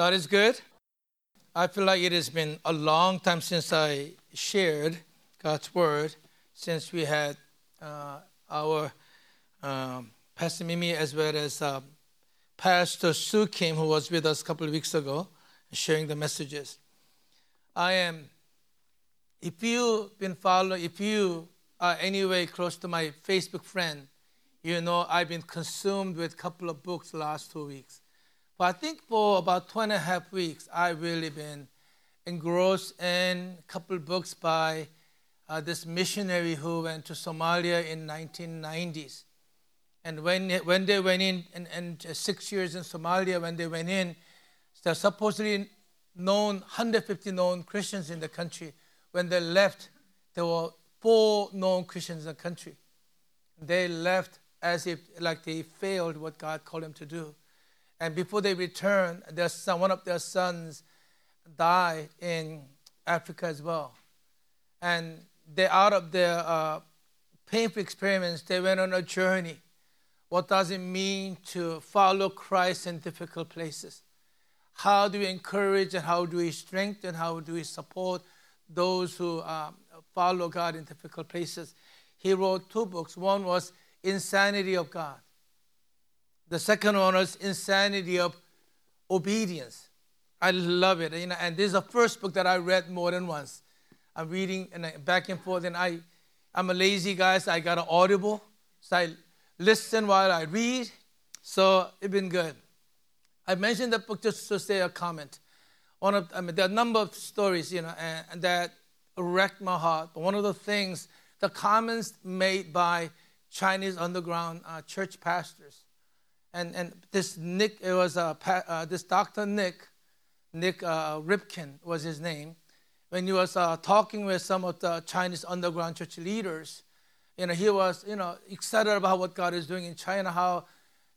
God is good. I feel like it has been a long time since I shared God's word, since we had uh, our um, Pastor Mimi as well as uh, Pastor Sue Kim, who was with us a couple of weeks ago, sharing the messages. I am, if you've been following, if you are anyway close to my Facebook friend, you know I've been consumed with a couple of books the last two weeks. But I think for about two and a half weeks, I've really been engrossed in a couple books by uh, this missionary who went to Somalia in 1990s. And when, when they went in, and, and six years in Somalia, when they went in, there supposedly known 150 known Christians in the country. When they left, there were four known Christians in the country. They left as if like they failed what God called them to do. And before they returned, their son, one of their sons died in Africa as well. And they, out of their uh, painful experience, they went on a journey. What does it mean to follow Christ in difficult places? How do we encourage and how do we strengthen, how do we support those who um, follow God in difficult places? He wrote two books. One was Insanity of God. The second one was Insanity of Obedience. I love it. You know, and this is the first book that I read more than once. I'm reading and I, back and forth, and I, I'm a lazy guy, so I got an audible. So I listen while I read. So it's been good. I mentioned the book just to say a comment. One of, I mean, there are a number of stories, you know, and, and that wrecked my heart. But one of the things, the comments made by Chinese underground uh, church pastors, and and this Nick, it was uh, uh, this Doctor Nick, Nick uh, Ripken was his name. When he was uh, talking with some of the Chinese underground church leaders, you know, he was you know excited about what God is doing in China, how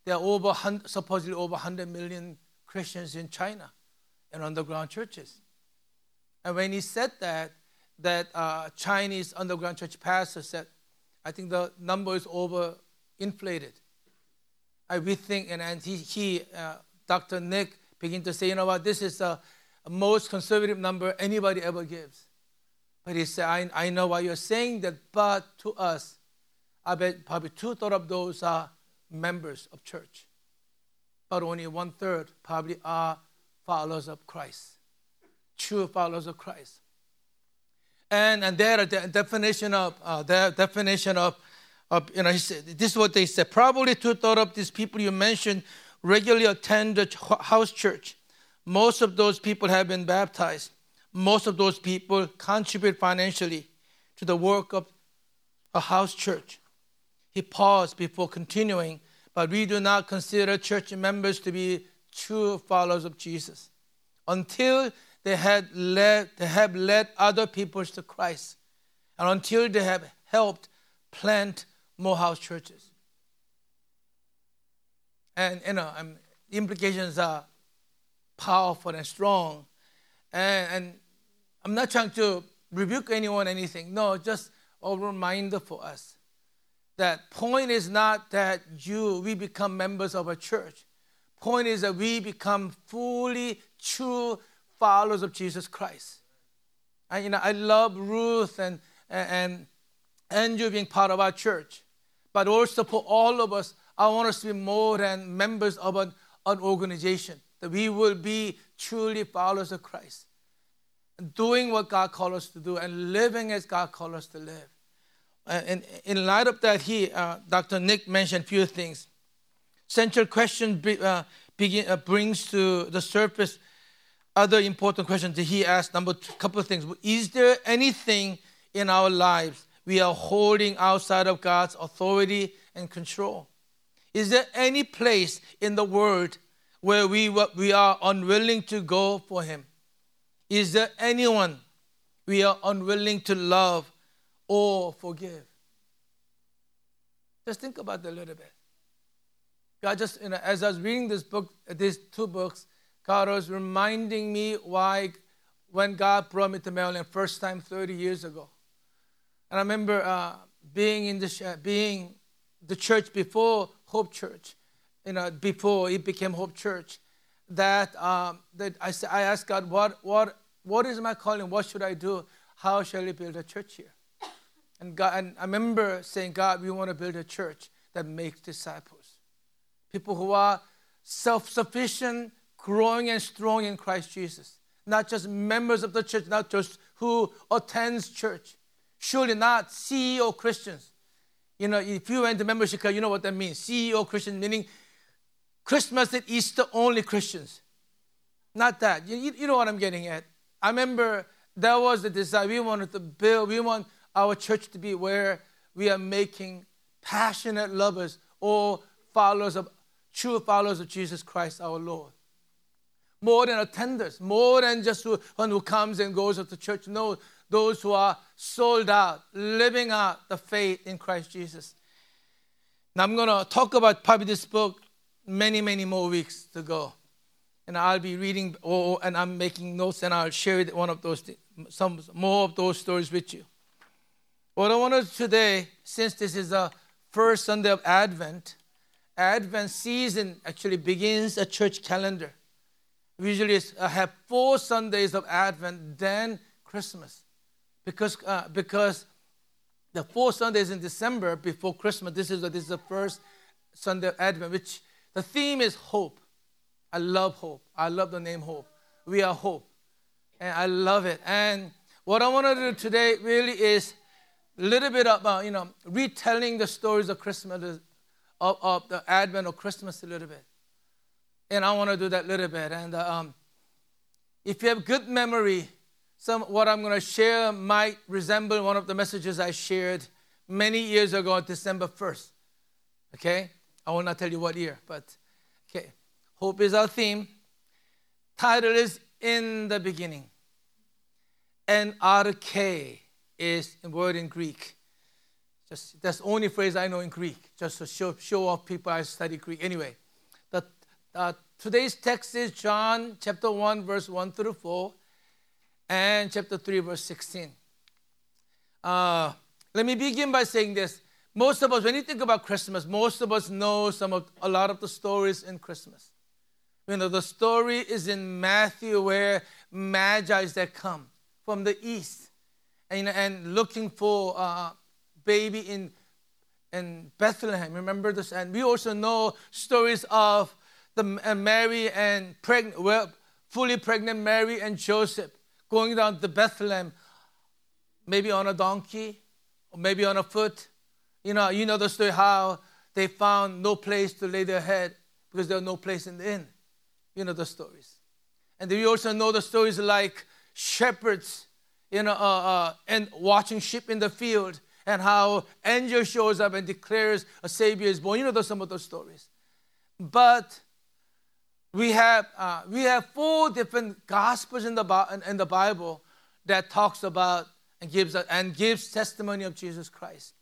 there are over supposedly over 100 million Christians in China in underground churches. And when he said that, that uh, Chinese underground church pastor said, I think the number is over inflated. I we think, and, and he, he uh, Dr. Nick, begin to say, you know what, this is the most conservative number anybody ever gives. But he said, I, I know why you're saying that, but to us, I bet probably two thirds of those are members of church, but only one third probably are followers of Christ, true followers of Christ. And, and their definition of uh, definition of, of you know he said, this is what they said. Probably two thirds of these people you mentioned regularly attend the house church. Most of those people have been baptized. Most of those people contribute financially to the work of a house church. He paused before continuing, but we do not consider church members to be true followers of Jesus until they, had led, they have led other peoples to Christ and until they have helped plant more house churches. And you know, um, the implications are powerful and strong. And, and I'm not trying to rebuke anyone, anything. No, just a reminder for us that point is not that you we become members of a church. Point is that we become fully true followers of Jesus Christ. And you know, I love Ruth and and Andrew being part of our church, but also for all of us, I want us to be more than members of an, an organization. That we will be truly followers of Christ, doing what God called us to do and living as God called us to live. Uh, and in light of that, he, uh, Dr. Nick mentioned a few things. Central question uh, begin, uh, brings to the surface other important questions that he asked. Number two, couple of things. Is there anything in our lives we are holding outside of God's authority and control? Is there any place in the world where we, we are unwilling to go for Him? Is there anyone we are unwilling to love or forgive. Just think about that a little bit. God just, you know, as I was reading this book, these two books, God was reminding me why, when God brought me to Maryland first time 30 years ago. And I remember uh, being in the being the church before Hope Church, you know, before it became Hope Church. that, um, that I, I asked God, what, what, what is my calling? What should I do? How shall we build a church here? And, God, and I remember saying, God, we want to build a church that makes disciples. People who are self sufficient, growing and strong in Christ Jesus. Not just members of the church, not just who attends church. Surely not CEO Christians. You know, if you went to membership card, you know what that means. CEO Christian, meaning Christmas and Easter only Christians. Not that. You, you know what I'm getting at. I remember that was the desire. We wanted to build, we want our church to be where we are making passionate lovers or followers of true followers of Jesus Christ our Lord. More than attenders, more than just one who comes and goes to church. No, those who are sold out, living out the faith in Christ Jesus. Now I'm going to talk about probably this book many, many more weeks to go. And I'll be reading, or, and I'm making notes, and I'll share one of those, some more of those stories with you. What I want to today, since this is the first Sunday of Advent, Advent season actually begins a church calendar. Usually I have four Sundays of Advent, then Christmas. Because, uh, because the four Sundays in December before Christmas, this is, this is the first Sunday of Advent, which the theme is hope. I love hope. I love the name hope. We are hope. And I love it. And what I want to do today really is a little bit about, you know, retelling the stories of Christmas, of, of the Advent of Christmas a little bit. And I want to do that a little bit. And um, if you have good memory, some what I'm going to share might resemble one of the messages I shared many years ago, on December 1st. Okay? I will not tell you what year, but okay. Hope is our theme. Title is In the Beginning. And arche is a word in Greek. Just that's the only phrase I know in Greek, just to show, show off people I study Greek. Anyway, the, uh, today's text is John chapter 1, verse 1 through 4, and chapter 3, verse 16. Uh, let me begin by saying this most of us, when you think about Christmas, most of us know some of a lot of the stories in Christmas. You know, the story is in Matthew where magi that come from the east and, and looking for a baby in, in Bethlehem. Remember this? And we also know stories of the uh, Mary and pregnant, well, fully pregnant Mary and Joseph going down to Bethlehem, maybe on a donkey or maybe on a foot you know, you know the story how they found no place to lay their head because there was no place in the inn. You know the stories. And we also know the stories like shepherds, you know, uh, uh, and watching sheep in the field and how angel shows up and declares a savior is born. You know some of those stories. But we have, uh, we have four different gospels in the, in the Bible that talks about and gives, and gives testimony of Jesus Christ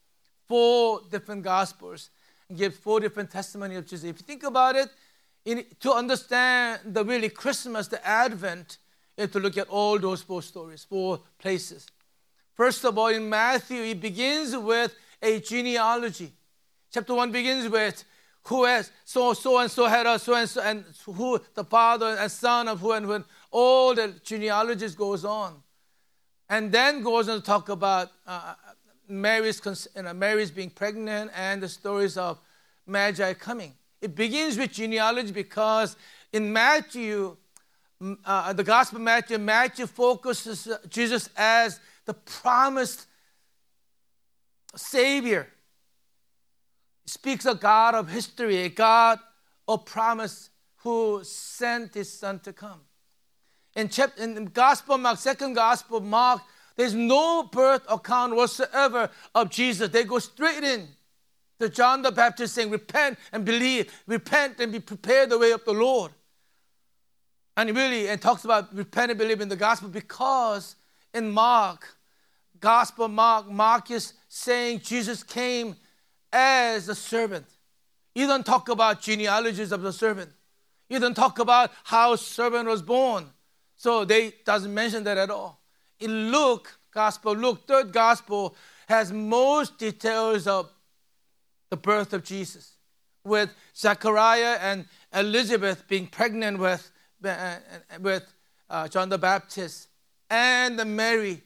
four different gospels and give four different testimony of Jesus. If you think about it, in, to understand the really Christmas, the Advent, you have to look at all those four stories, four places. First of all, in Matthew, it begins with a genealogy. Chapter 1 begins with who has so so and so had a so and so and who the father and son of who and when All the genealogies goes on, and then goes on to talk about uh, Mary's, you know, Mary's being pregnant and the stories of Magi coming. It begins with genealogy because in Matthew, uh, the Gospel of Matthew, Matthew focuses Jesus as the promised Savior. Speaks a God of history, a God of promise who sent his Son to come. In, chapter, in the Gospel Mark, second Gospel Mark, there's no birth account whatsoever of Jesus. They go straight in to John the Baptist saying, Repent and believe, repent and be prepared the way of the Lord. And really, and talks about repent and believe in the gospel because in Mark, Gospel Mark, Mark is saying Jesus came as a servant. You don't talk about genealogies of the servant. You don't talk about how servant was born. So they doesn't mention that at all in Luke, Gospel, Luke, third Gospel, has most details of the birth of Jesus, with Zechariah and Elizabeth being pregnant with uh, with uh, John the Baptist and Mary,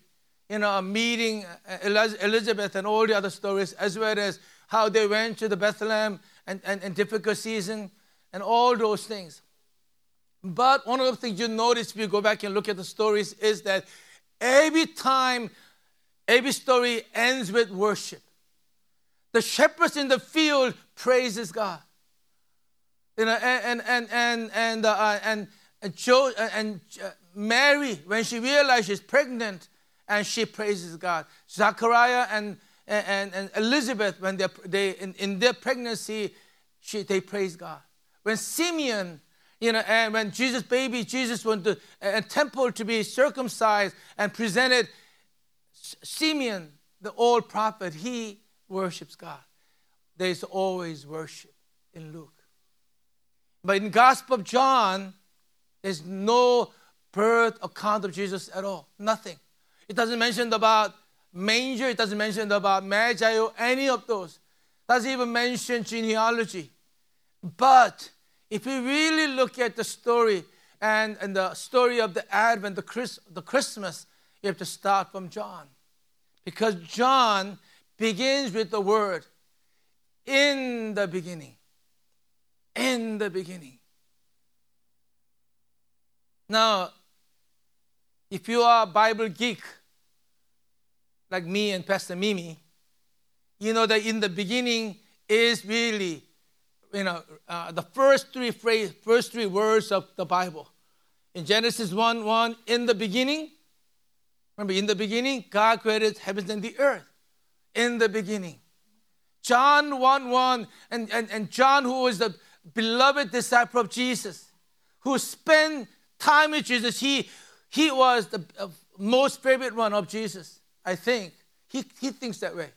you know, meeting Elizabeth and all the other stories, as well as how they went to the Bethlehem and, and, and difficult season and all those things. But one of the things you notice if you go back and look at the stories is that every time, every story ends with worship. The shepherds in the field praises God. You know, and and and and uh, and and, Joe, and uh, Mary, when she realized she's pregnant, and she praises God. Zachariah and and, and Elizabeth, when they they in, in their pregnancy, she, they praise God. When Simeon, you know, and when Jesus, baby Jesus, went to a temple to be circumcised and presented, Simeon, the old prophet, he worships God. There's always worship in Luke. But in Gospel of John, there's no birth account of Jesus at all. Nothing. It doesn't mention about manger. It doesn't mention about magi or any of those. It doesn't even mention genealogy. But if we really look at the story and, and the story of the Advent, the, Chris, the Christmas, you have to start from John. Because John begins with the word in the beginning. In the beginning. Now, if you are a Bible geek, like me and Pastor Mimi, you know that in the beginning is really, you know, uh, the first three phrase, first three words of the Bible. In Genesis 1 1, in the beginning, remember, in the beginning, God created heavens and the earth. In the beginning. John 1 1, and, and, and John, who was the beloved disciple of Jesus, who spent time with Jesus, he, he was the uh, most favorite one of Jesus. I think. He, he thinks that way.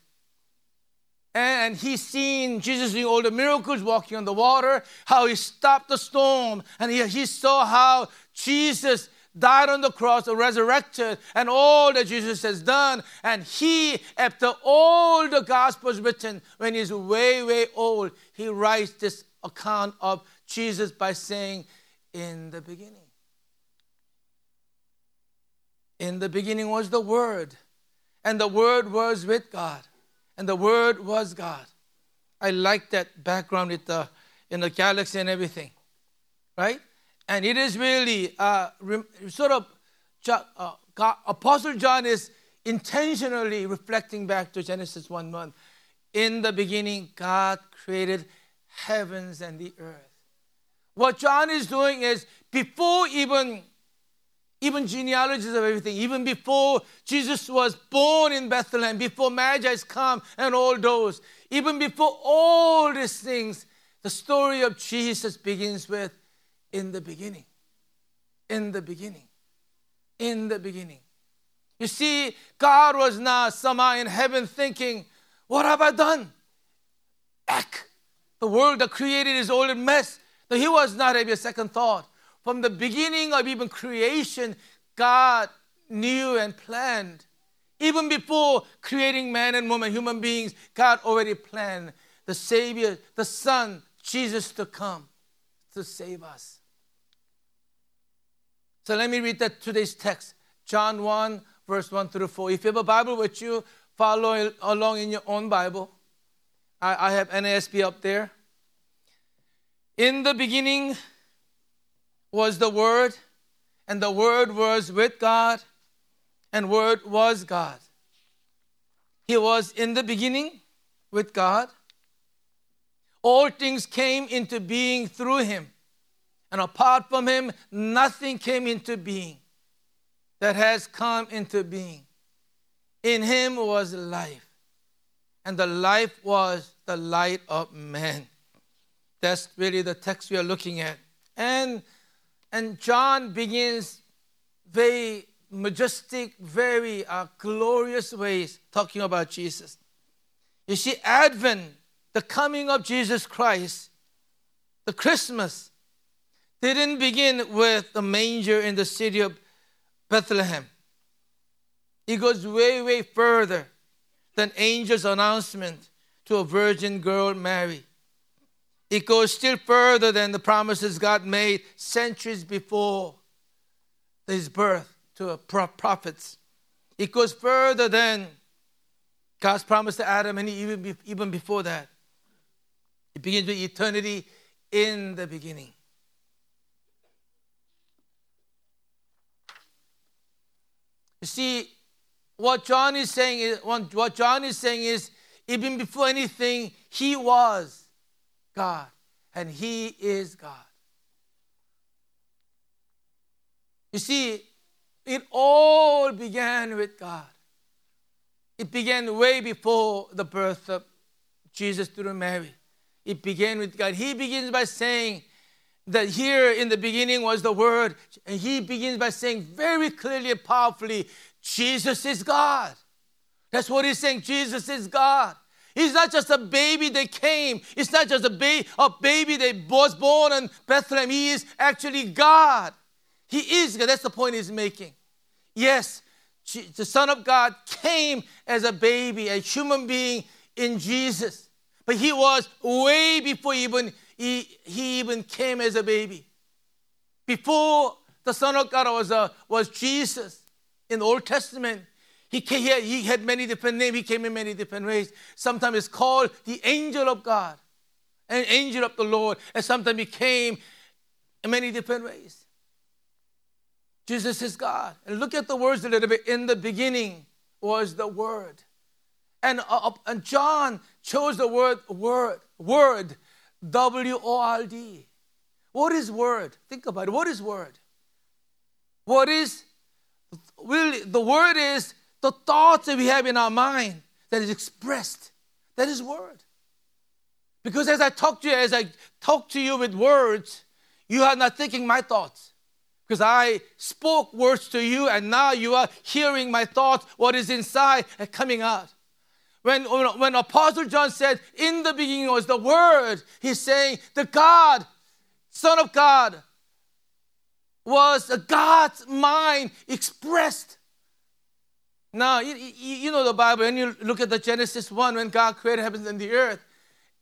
And he's seen Jesus doing all the miracles, walking on the water, how he stopped the storm, and he, he saw how Jesus died on the cross, resurrected, and all that Jesus has done. And he, after all the Gospels written, when he's way, way old, he writes this account of Jesus by saying, In the beginning. In the beginning was the Word and the Word was with God, and the Word was God. I like that background with the in the galaxy and everything, right? And it is really uh, sort of uh, God, Apostle John is intentionally reflecting back to Genesis 1 1. In the beginning, God created heavens and the earth. What John is doing is before even even genealogies of everything, even before Jesus was born in Bethlehem, before Magi's come and all those, even before all these things, the story of Jesus begins with in the beginning. In the beginning. In the beginning. You see, God was not somehow in heaven thinking, What have I done? Eck. The world that created is all a mess. No, he was not having a second thought. From the beginning of even creation, God knew and planned. Even before creating man and woman, human beings, God already planned the Savior, the Son, Jesus to come to save us. So let me read that today's text, John 1, verse 1 through 4. If you have a Bible with you, follow along in your own Bible. I, I have NASB up there. In the beginning, was the Word, and the Word was with God, and Word was God. He was in the beginning with God. All things came into being through him. And apart from him, nothing came into being that has come into being. In him was life, and the life was the light of man. That's really the text we are looking at. And and John begins very majestic, very uh, glorious ways talking about Jesus. You see, Advent, the coming of Jesus Christ, the Christmas, didn't begin with the manger in the city of Bethlehem. It goes way, way further than angel's announcement to a virgin girl, Mary. It goes still further than the promises God made centuries before his birth to prophets. It goes further than God's promise to Adam and even, even before that. It begins with eternity in the beginning. You see, what John is saying is what John is saying is even before anything, he was God and he is God. You see, it all began with God. It began way before the birth of Jesus through Mary. It began with God. He begins by saying that here in the beginning was the Word, and he begins by saying very clearly and powerfully, Jesus is God. That's what he's saying. Jesus is God. He's not just a baby that came. It's not just a, ba- a baby that was born in Bethlehem. He is actually God. He is God. That's the point he's making. Yes, the Son of God came as a baby, a human being in Jesus. But he was way before even he, he even came as a baby. Before the Son of God was, a, was Jesus in the Old Testament, he, came, he, had, he had many different names. He came in many different ways. Sometimes it's called the angel of God, an angel of the Lord, and sometimes he came in many different ways. Jesus is God. And look at the words a little bit. In the beginning was the Word. And, uh, and John chose the word word, word, W O R D. What is word? Think about it. What is word? What is, really, the word is the thoughts that we have in our mind that is expressed. That is word. Because as I talk to you, as I talk to you with words, you are not thinking my thoughts. Because I spoke words to you, and now you are hearing my thoughts, what is inside and coming out. When, when Apostle John said, In the beginning was the Word, he's saying, The God, Son of God, was God's mind expressed now, you, you know the Bible, and you look at the Genesis 1 when God created heavens and the earth.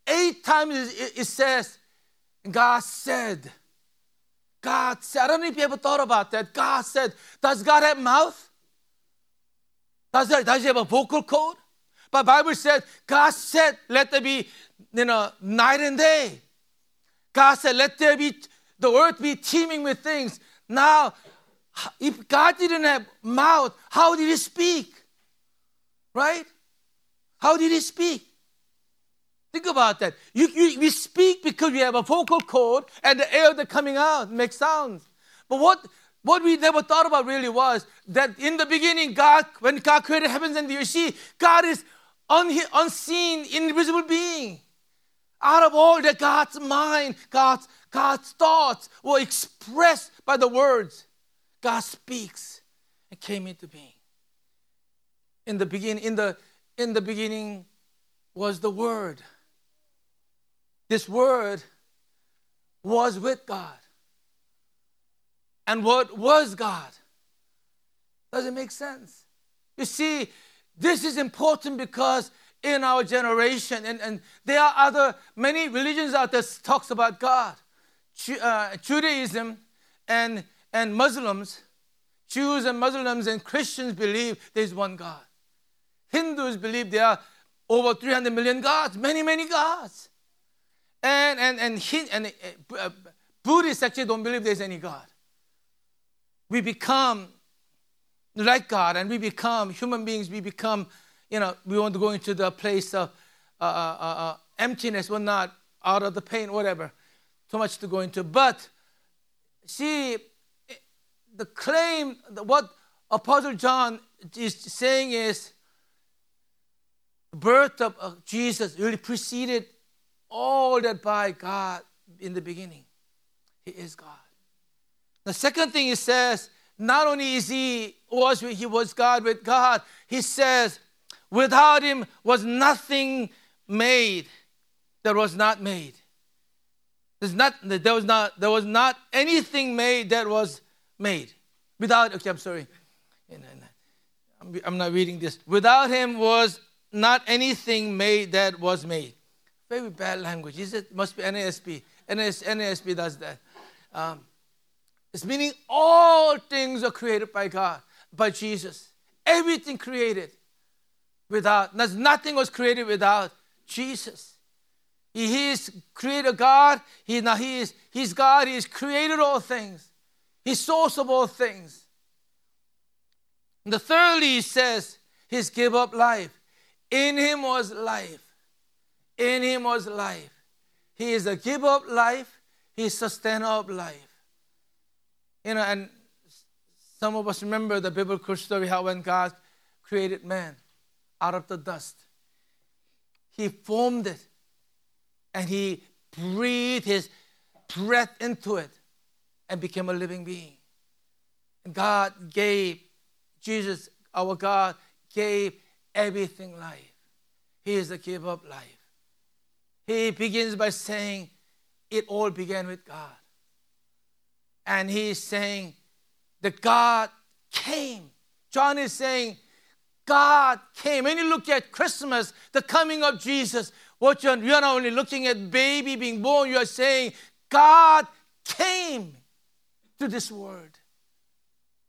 Eight times it, says, God said. God said. I don't know if you ever thought about that. God said. Does God have mouth? Does, that, does he have a vocal cord? But Bible said, God said, let there be you know, night and day. God said, let there be the earth be teeming with things. Now, if God didn't have mouth, how did he speak? Right? How did he speak? Think about that. You, you, we speak because we have a vocal cord and the air that's coming out makes sounds. But what, what we never thought about really was that in the beginning, God, when God created heavens and the earth, see, God is un, unseen, invisible being. Out of all that God's mind, God's, God's thoughts were expressed by the words. God speaks and came into being. In the beginning, in the, in the beginning was the Word. This Word was with God. And what was God? Does it make sense? You see, this is important because in our generation, and, and there are other many religions out there talks about God. Uh, Judaism and and Muslims, Jews and Muslims and Christians believe there's one God. Hindus believe there are over 300 million gods, many, many gods. And, and, and, and uh, Buddhists actually don't believe there's any God. We become like God and we become human beings, we become, you know, we want to go into the place of uh, uh, uh, uh emptiness, we're not out of the pain, whatever. Too much to go into. But see, the claim, what Apostle John is saying is the birth of Jesus really preceded all that by God in the beginning. He is God. The second thing he says, not only is he was he was God with God, he says, without him was nothing made that was not made. There's not, there was not, there was not anything made that was made. Without, okay, I'm sorry. I'm not reading this. Without him was not anything made that was made. very bad language. Is it must be NASB. NAS, NASB does that. Um, it's meaning all things are created by God, by Jesus. Everything created without, nothing was created without Jesus. He is creator God. He, now he is, he's God. He has created all things. He's source of all things. And the thirdly, he says, He's give up life. In him was life. In him was life. He is a give up life. He's sustainer of life. You know, and some of us remember the biblical story how when God created man out of the dust, He formed it and He breathed His breath into it and became a living being. And God gave, Jesus, our God, gave everything life. He is the giver of life. He begins by saying, It all began with God. And he is saying, that God came. John is saying, God came. When you look at Christmas, the coming of Jesus, what you're, you're not only looking at baby being born, you are saying, God came to this world.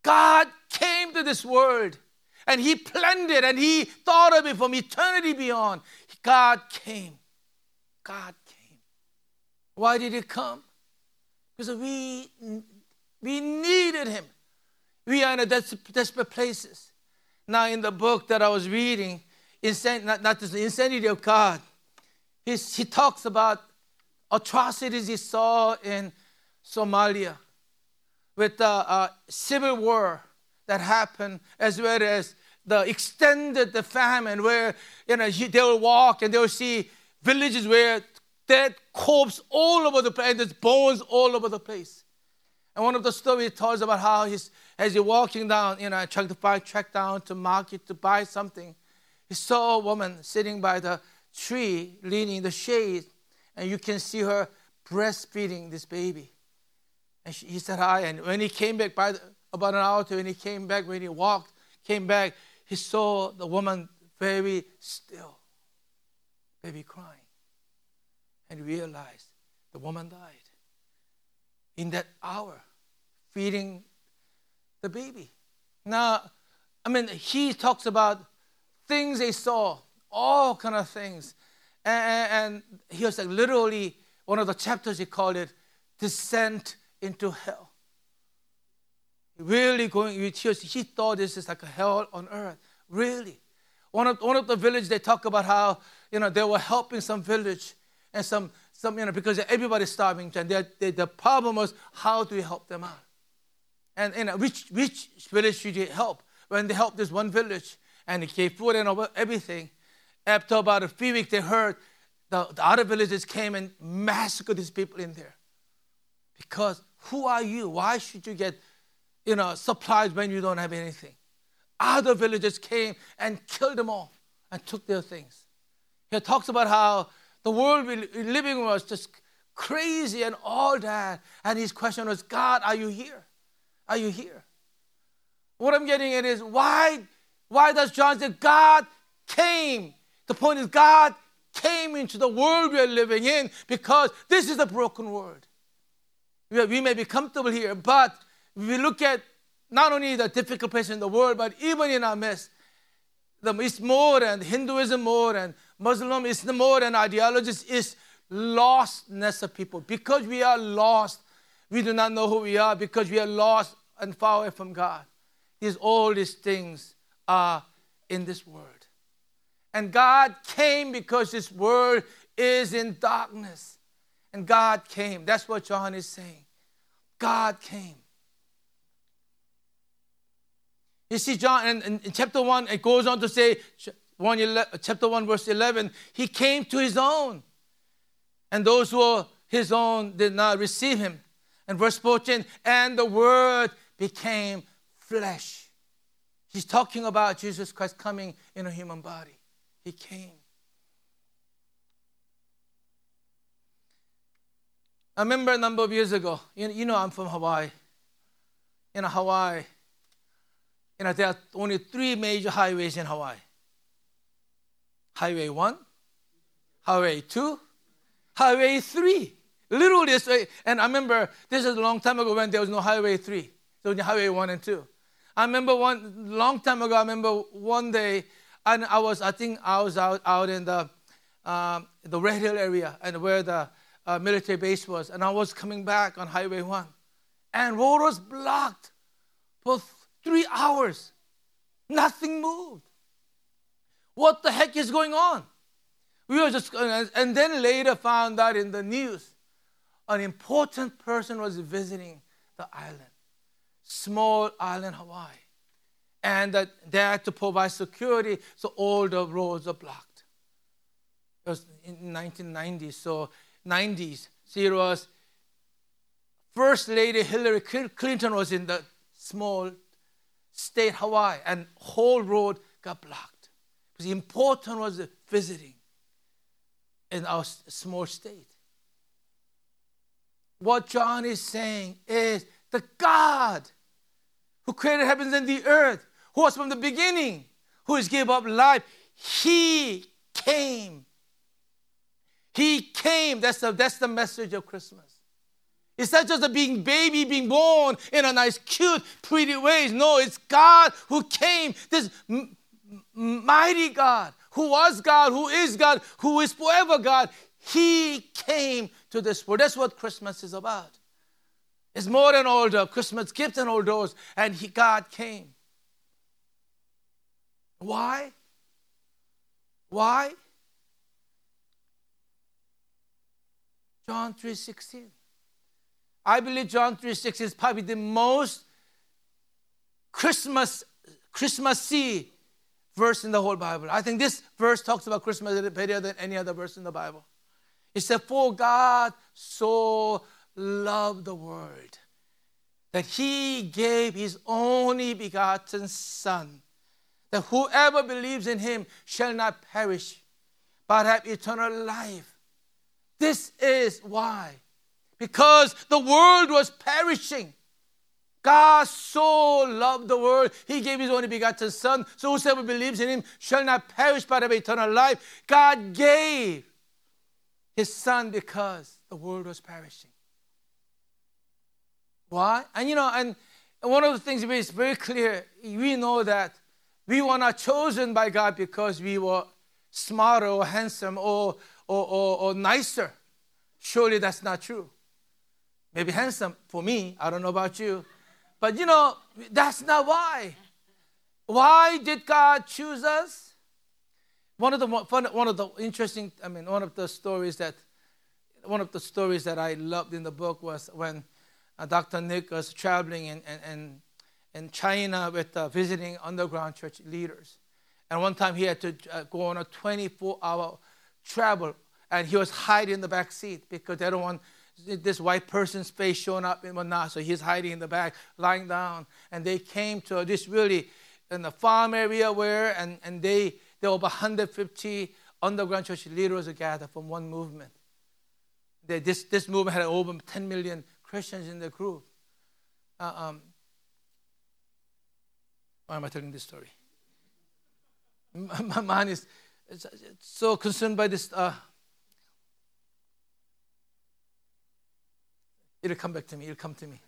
God came to this world and He planned it and He thought of it from eternity beyond. God came. God came. Why did He come? Because we, we needed Him. We are in a des- desperate places. Now, in the book that I was reading, Insan- not, not the insanity of God, he talks about atrocities he saw in Somalia with the uh, civil war that happened, as well as the extended the famine, where you know they will walk and they will see villages where dead corpses all over the place, and there's bones all over the place. And one of the stories tells about how he's as he's walking down, you know, trying to buy, track down to market to buy something, he saw a woman sitting by the tree, leaning in the shade, and you can see her breastfeeding this baby. And she, he said hi. And when he came back, by the, about an hour to when he came back, when he walked, came back, he saw the woman very still, baby crying. And realized the woman died. In that hour, feeding the baby. Now, I mean, he talks about things they saw, all kind of things. And, and he was like literally, one of the chapters he called it, descent into hell. Really going with tears. He thought this is like a hell on earth. Really. One of, one of the village, they talk about how, you know, they were helping some village and some, some you know, because everybody's starving. And they, they, the problem was, how do we help them out? And, you know, which, which village should you help? When they helped this one village and they gave food and everything, after about a few weeks, they heard the, the other villages came and massacred these people in there. Because who are you? Why should you get, you know, supplies when you don't have anything? Other villages came and killed them all and took their things. He talks about how the world we're living was just crazy and all that. And his question was, God, are you here? Are you here? What I'm getting at is why, why does John say God came? The point is God came into the world we are living in because this is a broken world. We may be comfortable here, but we look at not only the difficult places in the world, but even in our midst, the it's more and Hinduism more and Muslim Islam more and ideologies is lostness of people. Because we are lost, we do not know who we are because we are lost and far away from God. These all these things are in this world. And God came because this world is in darkness. And God came. That's what John is saying. God came. You see, John, in, in, in chapter 1, it goes on to say, 1, chapter 1, verse 11, he came to his own. And those who were his own did not receive him. And verse 14, and the word became flesh. He's talking about Jesus Christ coming in a human body. He came. I remember a number of years ago, you, know, I'm from Hawaii. In Hawaii, you know, there are only three major highways in Hawaii Highway 1, Highway 2, Highway 3. Literally this way. And I remember this is a long time ago when there was no Highway 3. There was only Highway 1 and 2. I remember one long time ago, I remember one day, and I was, I think I was out, out in the, um, the Red Hill area and where the uh, military base was. And I was coming back on Highway 1. And road was blocked for three hours. Nothing moved. What the heck is going on? We were just, and then later found out in the news an important person was visiting the island, small island Hawaii. And that they had to provide security, so all the roads are blocked. It was in 1990, so 90s. So it was First Lady Hillary Clinton was in the small state Hawaii, and whole road got blocked. Because important was visiting in our small state. What John is saying is the God who created heavens and the earth, who was from the beginning, who has given up life, he came. He came. That's the, that's the message of Christmas. It's not just a being baby being born in a nice, cute, pretty ways. No, it's God who came. This m- mighty God who was God, who is God, who is forever God. He came to this world. That's what Christmas is about. It's more than all the Christmas gifts and all those. And he, God came. Why? Why? John 3:16. I believe John 3:16 is probably the most Christmas Christmassy verse in the whole Bible. I think this verse talks about Christmas better than any other verse in the Bible. It said, For God so loved the world that he gave his only begotten Son, that whoever believes in him shall not perish, but have eternal life. This is why. Because the world was perishing. God so loved the world, He gave His only begotten Son. So whosoever believes in Him shall not perish but have eternal life. God gave His Son because the world was perishing. Why? And you know, and one of the things is very clear. We know that we were not chosen by God because we were smarter or handsome or, or, or, or nicer. Surely that's not true. Maybe handsome for me, I don't know about you. But you know, that's not why. Why did God choose us? One of the one of the interesting, I mean, one of the stories that one of the stories that I loved in the book was when uh, Dr. Nick was traveling in, in, in China with uh, visiting underground church leaders. And one time he had to uh, go on a 24 hour travel and he was hiding in the back seat because they don't want this white person's face showing up and whatnot. So he's hiding in the back, lying down. And they came to this really in the farm area where, and, and they, there were about 150 underground church leaders gathered from one movement. They, this, this movement had over 10 million Christians in the group. Uh, um, why am I telling this story? My mind is so concerned by this uh, It'll come back to me. It'll come to me.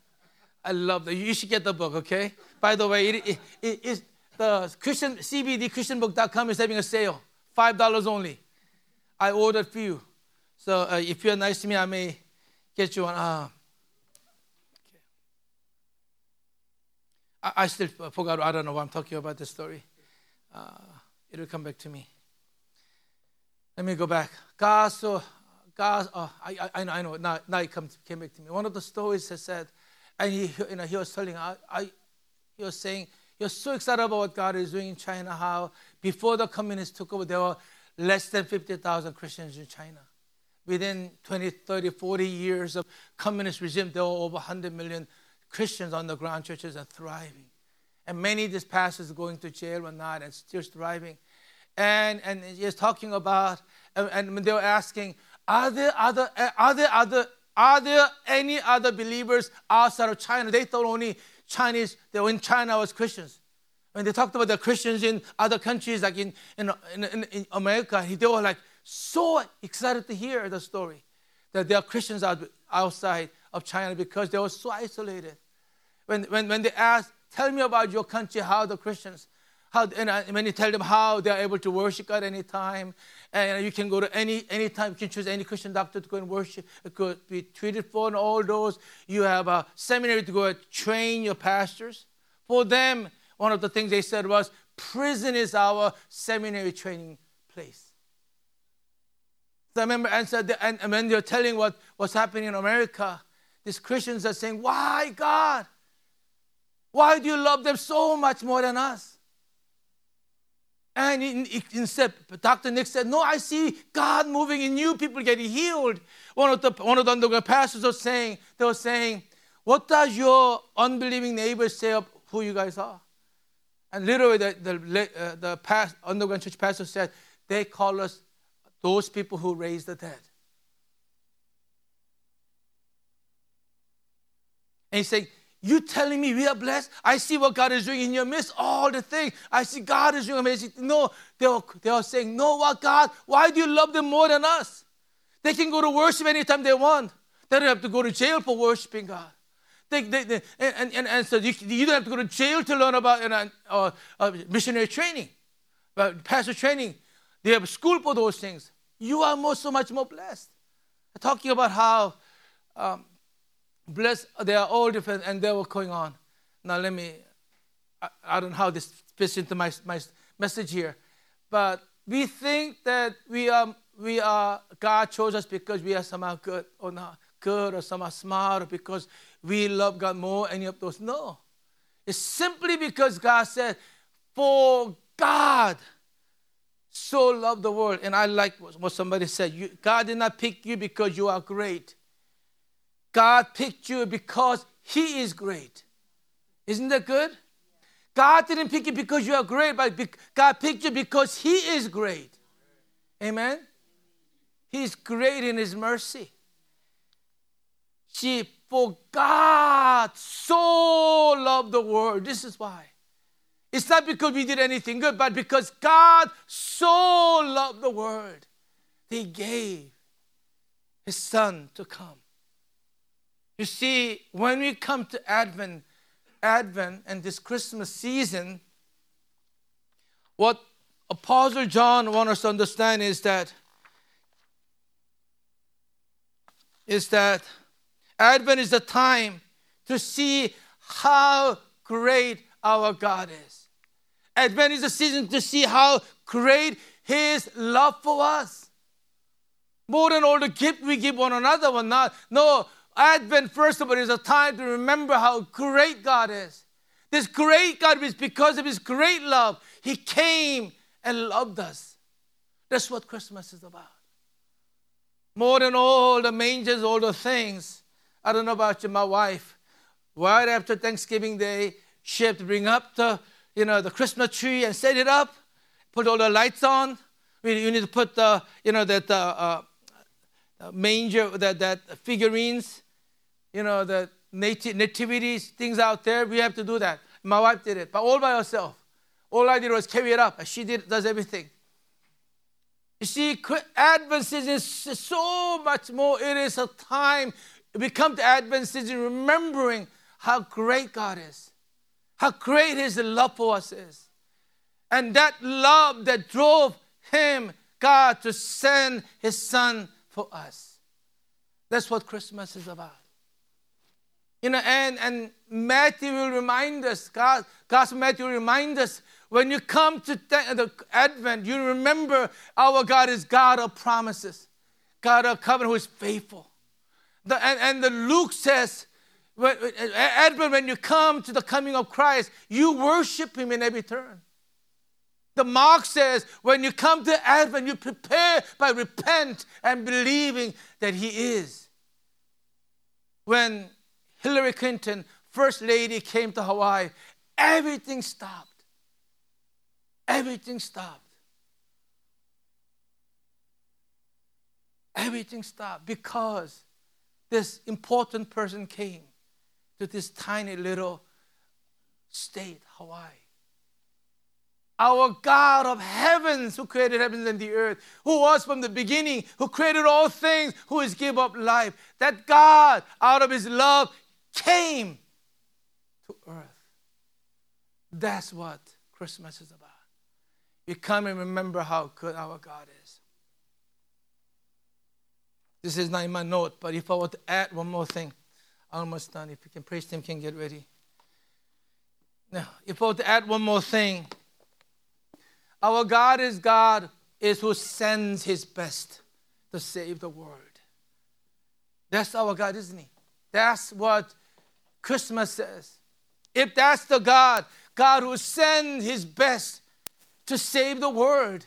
I love that. You should get the book, okay? By the way, it, it, it is the Christian CBD ChristianBook.com is having a sale, five dollars only. I ordered few, so uh, if you're nice to me, I may get you one. Uh. I, I, still forgot. I don't know why I'm talking about this story. Uh, it'll come back to me. Let me go back. God so God, oh, I, I, I know, now, now it comes, came back to me. One of the stories has said, and he, you know, he was telling, I, I, he was saying, he was so excited about what God is doing in China, how before the communists took over, there were less than 50,000 Christians in China. Within 20, 30, 40 years of communist regime, there were over 100 million Christians on the ground churches and thriving. And many of these pastors going to jail or not and still thriving. And, and he was talking about, and, and they were asking, are there other, are there other, are there any other believers outside of China? They thought only Chinese, they were in China was Christians. When they talked about the Christians in other countries, like in, in, in, in America, they were like so excited to hear the story. that there are Christians out, outside of China because they were so isolated. When, when, when they asked, Tell me about your country, how the Christians, how, and when you tell them how they are able to worship God anytime, and you can go to any anytime, you can choose any Christian doctor to go and worship, It could be treated for, and all those. You have a seminary to go and train your pastors. For them, one of the things they said was, prison is our seminary training place. So I remember and, and, and when they're telling what, what's happening in America, these Christians are saying, Why, God? Why do you love them so much more than us? And instead, Dr. Nick said, No, I see God moving in you, people getting healed. One of the, one of the underground pastors was saying, they were saying, What does your unbelieving neighbors say of who you guys are? And literally, the, the, uh, the past, underground church pastor said, They call us those people who raise the dead. And he's saying, you telling me we are blessed? I see what God is doing in your midst, all the things. I see God is doing amazing. No, they are, they are saying, No, what God? Why do you love them more than us? They can go to worship anytime they want. They don't have to go to jail for worshiping God. They, they, they, and, and, and so you, you, don't have to go to jail to learn about uh, uh, uh, missionary training, but pastor training. They have school for those things. You are more, so much more blessed. Talking about how um, blessed, they are all different and they were going on. Now, let me, I, I don't know how this fits into my, my message here, but we think that we are, we are, God chose us because we are somehow good or not good or somehow smart or because we love God more, any of those. No. It's simply because God said, for God so loved the world. And I like what somebody said you, God did not pick you because you are great. God picked you because He is great. Isn't that good? God didn't pick you because you are great, but God picked you because He is great. Amen? He's great in His mercy. See, for God so loved the world. This is why. It's not because we did anything good, but because God so loved the world, He gave His Son to come. You see, when we come to Advent, Advent and this Christmas season, what Apostle John wants us to understand is that is that Advent is the time to see how great our God is. Advent is the season to see how great His love for us. More than all the gift we give one another, one not. No, Advent, first of all, is a time to remember how great God is. This great God is because of His great love. He came and loved us. That's what Christmas is about. More than all the mangers, all the things. I don't know about you, my wife. Right after Thanksgiving Day, she had to bring up the, you know, the Christmas tree and set it up, put all the lights on. You need to put the, you know, that uh, uh, manger, that, that figurines you know, the nat- nativities, things out there. We have to do that. My wife did it, but all by herself. All I did was carry it up. She did does everything. You see, Advent season is so much more. It is a time we come to Advent season remembering how great God is, how great His love for us is, and that love that drove Him, God, to send His Son for us. That's what Christmas is about. You know, and, and Matthew will remind us, God, God's Matthew will remind us when you come to the Advent, you remember our God is God of promises, God of covenant who is faithful. The, and, and the Luke says, when, Advent, when you come to the coming of Christ, you worship Him in every turn. The Mark says, when you come to Advent, you prepare by repent and believing that He is. When Hillary Clinton, First Lady, came to Hawaii, everything stopped. Everything stopped. Everything stopped because this important person came to this tiny little state, Hawaii. Our God of heavens, who created heavens and the earth, who was from the beginning, who created all things, who has give up life. That God, out of his love, came to earth. That's what Christmas is about. We come and remember how good our God is. This is not in my note, but if I were to add one more thing, I'm almost done. If you can praise Him, can get ready. Now, if I were to add one more thing, our God is God is who sends His best to save the world. That's our God, isn't He? That's what Christmas says. If that's the God, God who sends His best to save the world,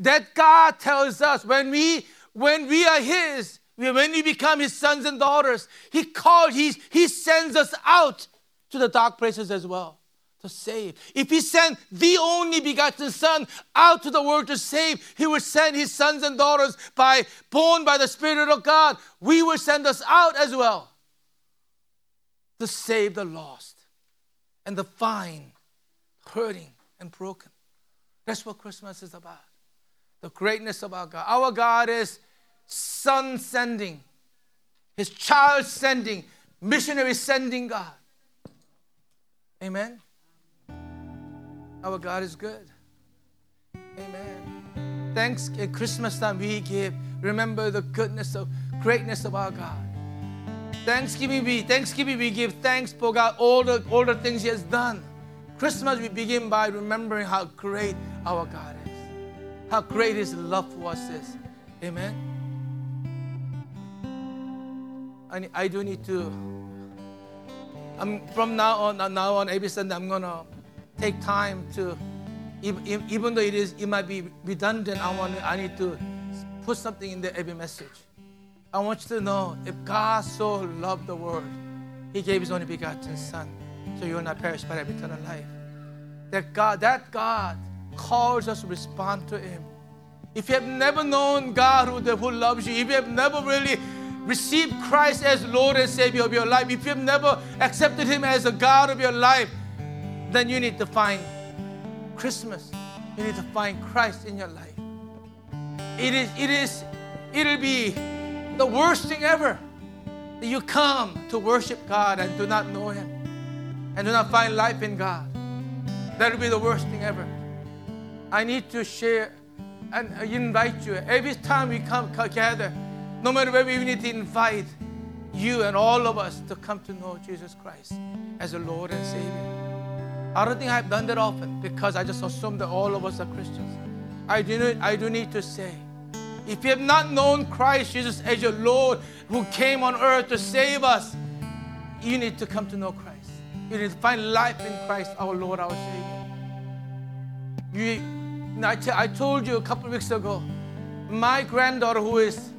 that God tells us when we when we are His, when we become His sons and daughters, He calls, He, he sends us out to the dark places as well to save. If He sent the only begotten Son out to the world to save, He would send His sons and daughters by born by the Spirit of God. We will send us out as well to save the lost and the fine, hurting, and broken. That's what Christmas is about. The greatness of our God. Our God is son sending, his child sending, missionary sending God. Amen. Our God is good. Amen. Thanks at Christmas time we give. Remember the goodness of greatness of our God. Thanksgiving we Thanksgiving we give thanks for God all the all the things He has done. Christmas we begin by remembering how great our God is, how great His love for us is. Amen. I, I do need to. I'm from now on. Now on every Sunday, I'm gonna take time to, even, though it is, it might be redundant. I want. I need to put something in the every message. I want you to know if God so loved the world, He gave His only begotten Son, so you will not perish but have eternal life. That God, that God calls us to respond to Him. If you have never known God who, who loves you, if you have never really received Christ as Lord and Savior of your life, if you've never accepted Him as a God of your life, then you need to find Christmas. You need to find Christ in your life. It is, it is, it'll be the worst thing ever that you come to worship God and do not know Him and do not find life in God. That'll be the worst thing ever. I need to share and invite you every time we come together no matter where we need to invite you and all of us to come to know Jesus Christ as a Lord and Savior. I don't think I've done that often because I just assume that all of us are Christians. I do, I do need to say, if you have not known Christ Jesus as your Lord who came on earth to save us, you need to come to know Christ. You need to find life in Christ, our Lord, our Savior. You, I, t- I told you a couple weeks ago, my granddaughter, who is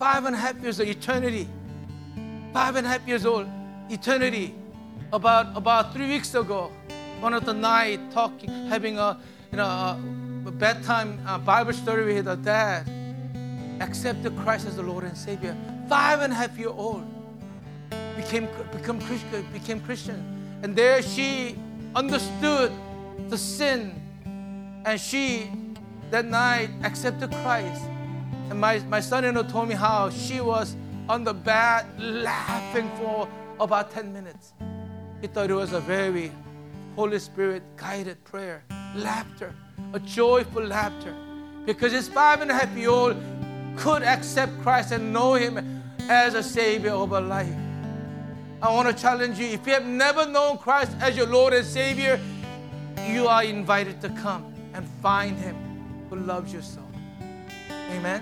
Five and a half years of eternity. Five and a half years old, eternity. About about three weeks ago, one of the night talking, having a you know a bedtime uh, Bible story with her dad. Accepted Christ as the Lord and Savior. Five and a half year old became become Christian, became Christian, and there she understood the sin, and she that night accepted Christ and my, my son-in-law told me how she was on the bed laughing for about 10 minutes. He thought it was a very Holy Spirit guided prayer, laughter, a joyful laughter. Because his five and a half year old could accept Christ and know him as a Savior of her life. I want to challenge you if you have never known Christ as your Lord and Savior, you are invited to come and find Him who loves you so. Amen.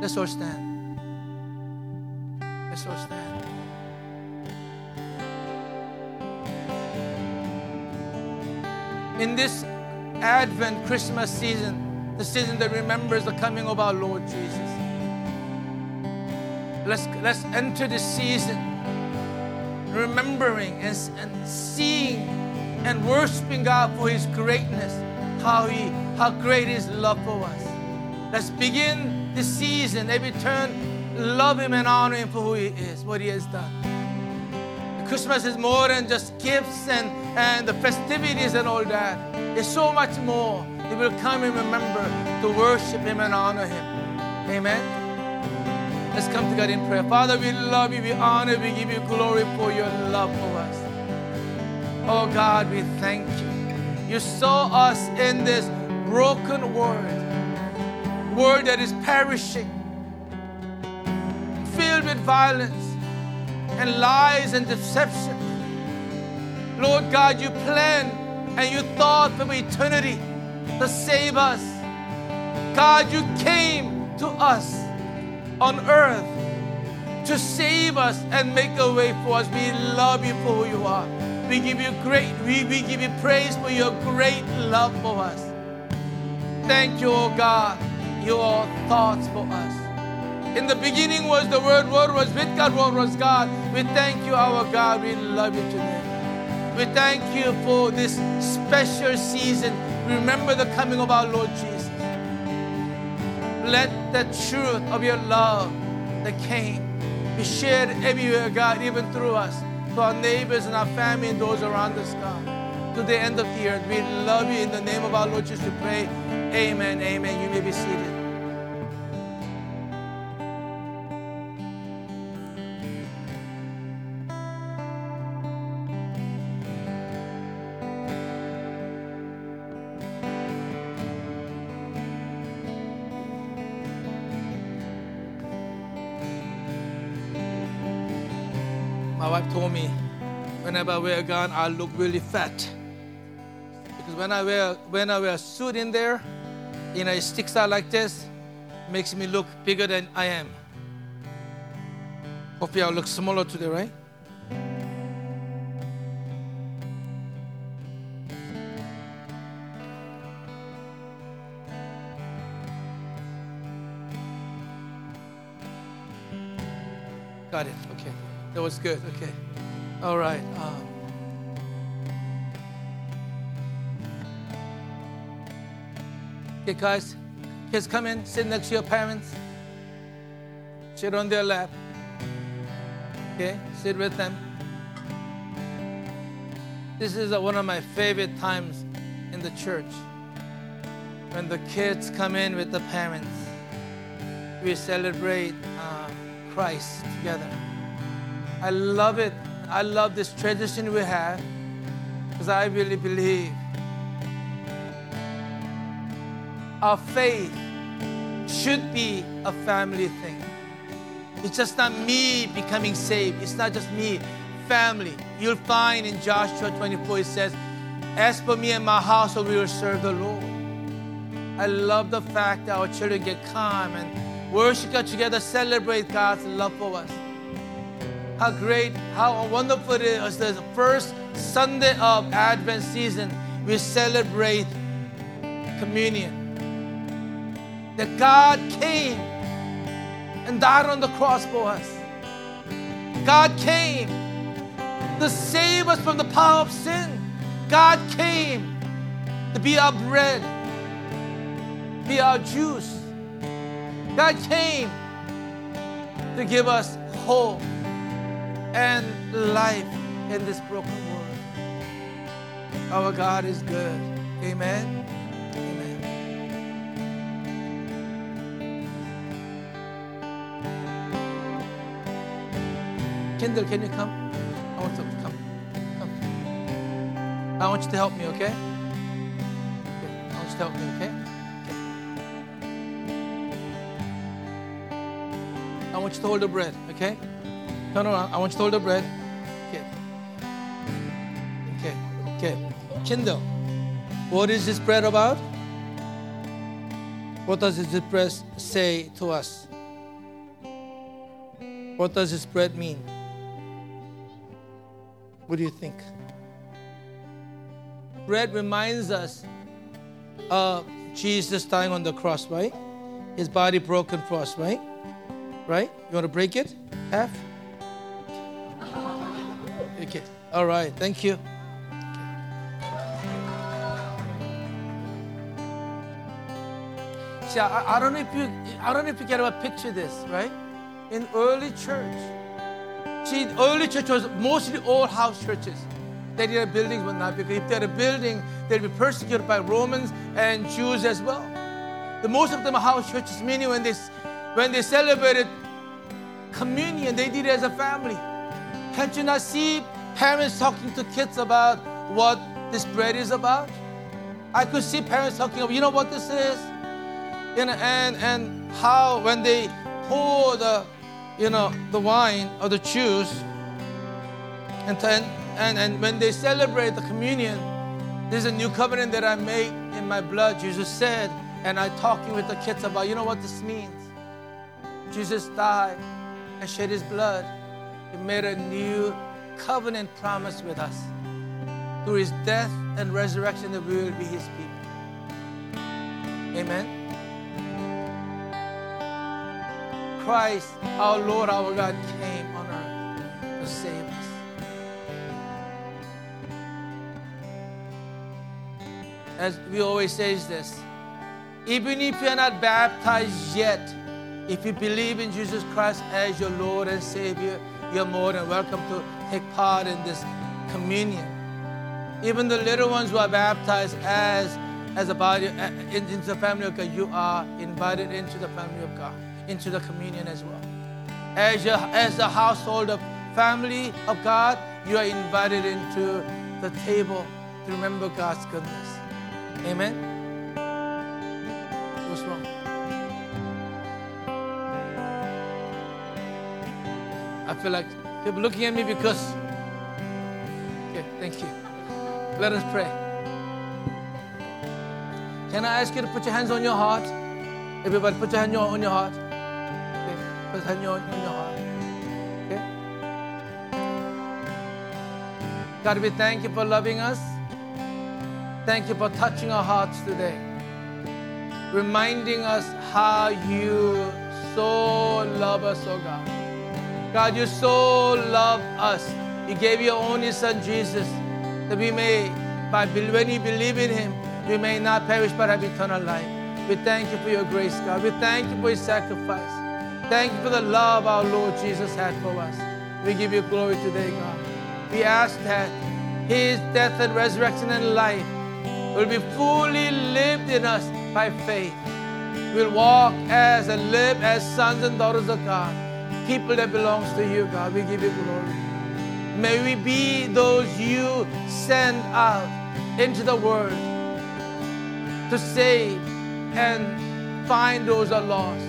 Let's all stand. Let's all stand. In this Advent Christmas season, the season that remembers the coming of our Lord Jesus, let's, let's enter this season remembering and, and seeing and worshiping God for His greatness, how He how great His love for us. Let's begin this season, every turn, love Him and honor Him for who He is, what He has done. Christmas is more than just gifts and, and the festivities and all that. It's so much more. They will come and remember to worship Him and honor Him. Amen. Let's come to God in prayer. Father, we love you, we honor, you, we give you glory for your love for us. Oh God, we thank you. You saw us in this broken world, world that is perishing, filled with violence and lies and deception. Lord God, you planned and you thought from eternity to save us. God, you came to us on earth to save us and make a way for us. We love you for who you are. We give you great, we, we give you praise for your great love for us. Thank you, oh God, your thoughts for us. In the beginning was the Word, Word was with God, Word was God. We thank you, our God. We love you today. We thank you for this special season. Remember the coming of our Lord Jesus. Let the truth of your love that came be shared everywhere, God, even through us, to our neighbors and our family and those around us, God. To the end of the earth. We love you in the name of our Lord Jesus. We pray. Amen. Amen. You may be seated. Whenever I wear a gown, I look really fat. Because when I wear when I wear a suit in there, you know, it sticks out like this, makes me look bigger than I am. Hopefully I'll look smaller today, right? Got it. Okay. That was good. Okay. All right. Um, okay, guys. Kids, come in. Sit next to your parents. Sit on their lap. Okay. Sit with them. This is uh, one of my favorite times in the church. When the kids come in with the parents, we celebrate uh, Christ together. I love it. I love this tradition we have because I really believe our faith should be a family thing. It's just not me becoming saved. It's not just me, family. You'll find in Joshua 24 it says, As for me and my household, we will serve the Lord. I love the fact that our children get calm and worship God together, celebrate God's love for us how great, how wonderful it is. The first Sunday of Advent season, we celebrate communion. That God came and died on the cross for us. God came to save us from the power of sin. God came to be our bread, be our juice. God came to give us hope and life in this broken world. Our God is good. Amen. Amen. Kindle, can you come? I want to come. Come. I want you to help me, okay? okay. I want you to help me, okay? okay? I want you to hold the bread, okay? Turn around. I want you to hold the bread. Okay. Okay. Okay. Kindle. What is this bread about? What does this bread say to us? What does this bread mean? What do you think? Bread reminds us of Jesus dying on the cross, right? His body broken for us, right? Right? You want to break it? Half? All right. Thank you. See, I, I, don't know if you, I don't know if you get a picture this, right? In early church, See, early church was mostly all house churches. They didn't have buildings, but not because if they had a building, they'd be persecuted by Romans and Jews as well. The most of them are house churches, meaning when they when they celebrated communion, they did it as a family. Can't you not see parents talking to kids about what this bread is about? I could see parents talking about, you know what this is? You know, and and how when they pour the, you know, the wine or the juice, and and, and when they celebrate the communion, there's a new covenant that I make in my blood, Jesus said. And I talking with the kids about, you know what this means? Jesus died and shed his blood. He made a new covenant promise with us. Through his death and resurrection, that we will be his people. Amen. Christ, our Lord, our God, came on earth to save us. As we always say is this, even if you're not baptized yet, if you believe in Jesus Christ as your Lord and Savior, you're more than welcome to take part in this communion. Even the little ones who are baptized as as a body uh, into the family of God, you are invited into the family of God, into the communion as well. As your as the household of family of God, you are invited into the table to remember God's goodness. Amen. What's wrong? I feel like people looking at me because. Okay, thank you. Let us pray. Can I ask you to put your hands on your heart? Everybody, put your hand on your heart. Okay, put your hand on your heart. Okay. God, we thank you for loving us. Thank you for touching our hearts today, reminding us how you so love us, oh God. God, you so love us. You gave your only Son, Jesus, that we may, by when we believe in Him, we may not perish but have eternal life. We thank you for your grace, God. We thank you for your sacrifice. Thank you for the love our Lord Jesus had for us. We give you glory today, God. We ask that His death and resurrection and life will be fully lived in us by faith. We'll walk as and live as sons and daughters of God, people that belongs to you, God. We give you glory. May we be those you send out into the world to save and find those that are lost.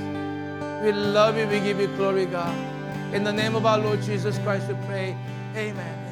We love you. We give you glory, God. In the name of our Lord Jesus Christ, we pray. Amen.